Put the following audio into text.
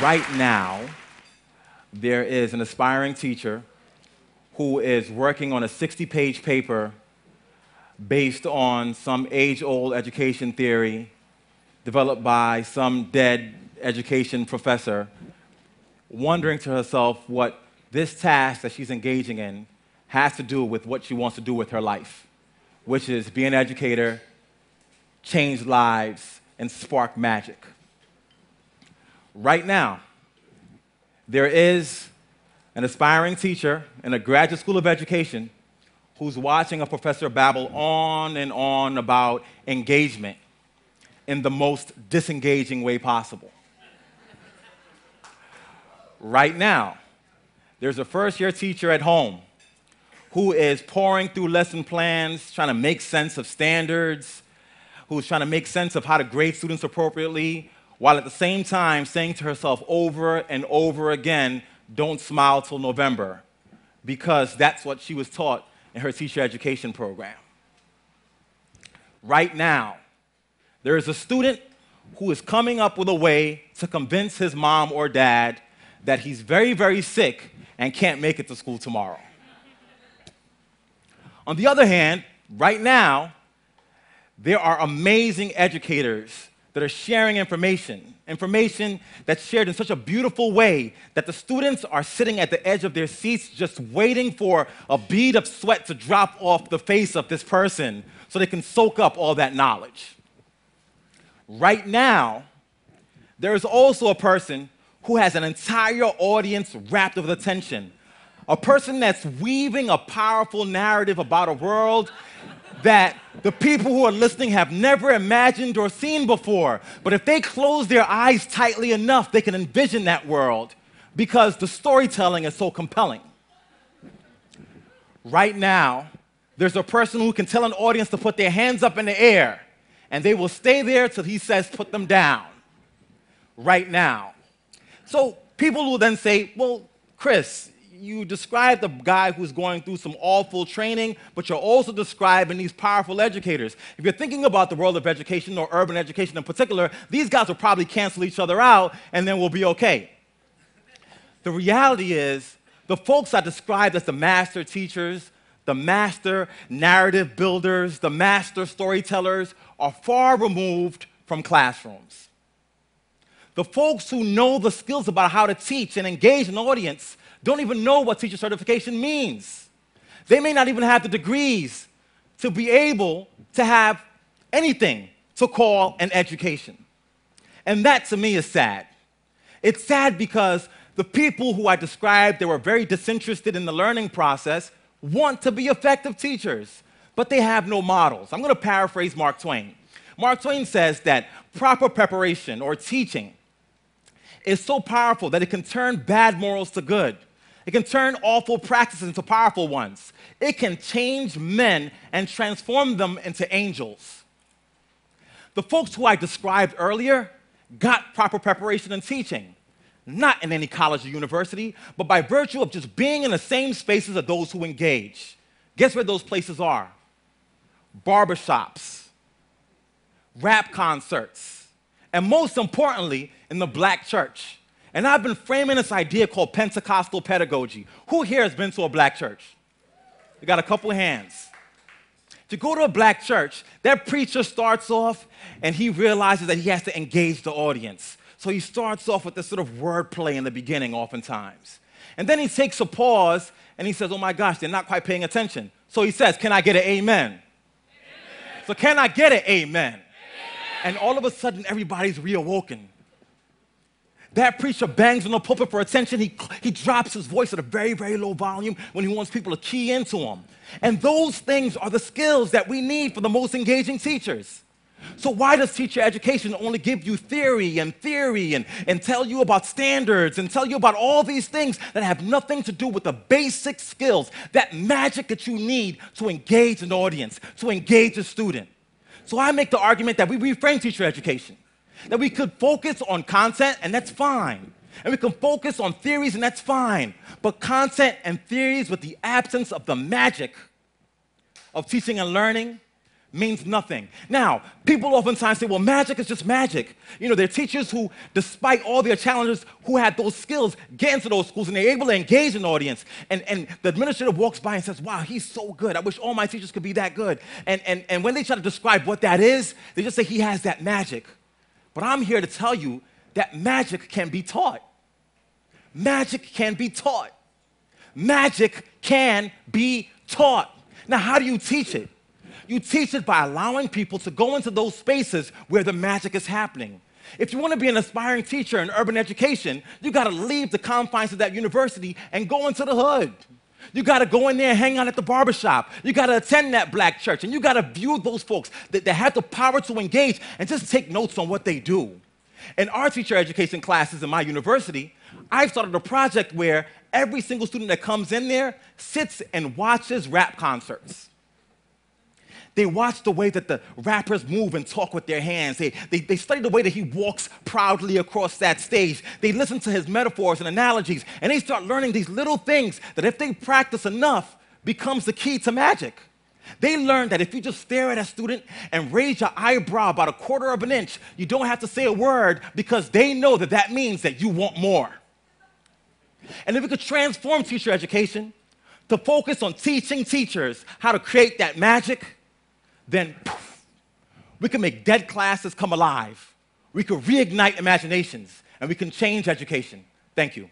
right now, there is an aspiring teacher who is working on a 60 page paper based on some age old education theory developed by some dead education professor, wondering to herself what this task that she's engaging in has to do with what she wants to do with her life, which is be an educator, change lives, and spark magic. Right now, there is an aspiring teacher in a graduate school of education who's watching a professor babble on and on about engagement in the most disengaging way possible. right now, there's a first year teacher at home who is pouring through lesson plans, trying to make sense of standards, who's trying to make sense of how to grade students appropriately, while at the same time saying to herself over and over again, don't smile till November, because that's what she was taught in her teacher education program. Right now, there is a student who is coming up with a way to convince his mom or dad that he's very, very sick and can't make it to school tomorrow. On the other hand, right now, there are amazing educators that are sharing information, information that's shared in such a beautiful way that the students are sitting at the edge of their seats just waiting for a bead of sweat to drop off the face of this person so they can soak up all that knowledge. Right now, there is also a person who has an entire audience wrapped with attention. A person that's weaving a powerful narrative about a world that the people who are listening have never imagined or seen before. But if they close their eyes tightly enough, they can envision that world because the storytelling is so compelling. Right now, there's a person who can tell an audience to put their hands up in the air, and they will stay there till he says, put them down. Right now. So people will then say, well, Chris, you described the guy who's going through some awful training, but you're also describing these powerful educators. If you're thinking about the world of education or urban education in particular, these guys will probably cancel each other out and then we'll be okay. The reality is, the folks I described as the master teachers, the master narrative builders, the master storytellers are far removed from classrooms. The folks who know the skills about how to teach and engage an audience don't even know what teacher certification means. They may not even have the degrees to be able to have anything to call an education. And that to me is sad. It's sad because the people who I described that were very disinterested in the learning process want to be effective teachers, but they have no models. I'm going to paraphrase Mark Twain. Mark Twain says that proper preparation or teaching is so powerful that it can turn bad morals to good. It can turn awful practices into powerful ones. It can change men and transform them into angels. The folks who I described earlier got proper preparation and teaching, not in any college or university, but by virtue of just being in the same spaces as those who engage. Guess where those places are? Barbershops, rap concerts, and most importantly, in the black church. And I've been framing this idea called Pentecostal pedagogy. Who here has been to a black church? We got a couple hands. To go to a black church, that preacher starts off and he realizes that he has to engage the audience. So he starts off with this sort of wordplay in the beginning, oftentimes. And then he takes a pause and he says, Oh my gosh, they're not quite paying attention. So he says, Can I get an amen? amen. So, can I get an amen? amen? And all of a sudden, everybody's reawoken. That preacher bangs on the pulpit for attention. He, he drops his voice at a very, very low volume when he wants people to key into him. And those things are the skills that we need for the most engaging teachers. So, why does teacher education only give you theory and theory and, and tell you about standards and tell you about all these things that have nothing to do with the basic skills, that magic that you need to engage an audience, to engage a student? So, I make the argument that we reframe teacher education that we could focus on content, and that's fine. And we can focus on theories, and that's fine. But content and theories with the absence of the magic of teaching and learning means nothing. Now, people oftentimes say, well, magic is just magic. You know, there are teachers who, despite all their challenges, who had those skills, get into those schools and they're able to engage an audience. And, and the administrator walks by and says, wow, he's so good. I wish all my teachers could be that good. And, and, and when they try to describe what that is, they just say he has that magic. But I'm here to tell you that magic can be taught. Magic can be taught. Magic can be taught. Now, how do you teach it? You teach it by allowing people to go into those spaces where the magic is happening. If you want to be an aspiring teacher in urban education, you got to leave the confines of that university and go into the hood. You got to go in there and hang out at the barbershop. You got to attend that black church. And you got to view those folks that, that have the power to engage and just take notes on what they do. In our teacher education classes in my university, I've started a project where every single student that comes in there sits and watches rap concerts. They watch the way that the rappers move and talk with their hands. They, they, they study the way that he walks proudly across that stage. They listen to his metaphors and analogies, and they start learning these little things that, if they practice enough, becomes the key to magic. They learn that if you just stare at a student and raise your eyebrow about a quarter of an inch, you don't have to say a word because they know that that means that you want more. And if we could transform teacher education to focus on teaching teachers how to create that magic, then poof, we can make dead classes come alive. We can reignite imaginations and we can change education. Thank you.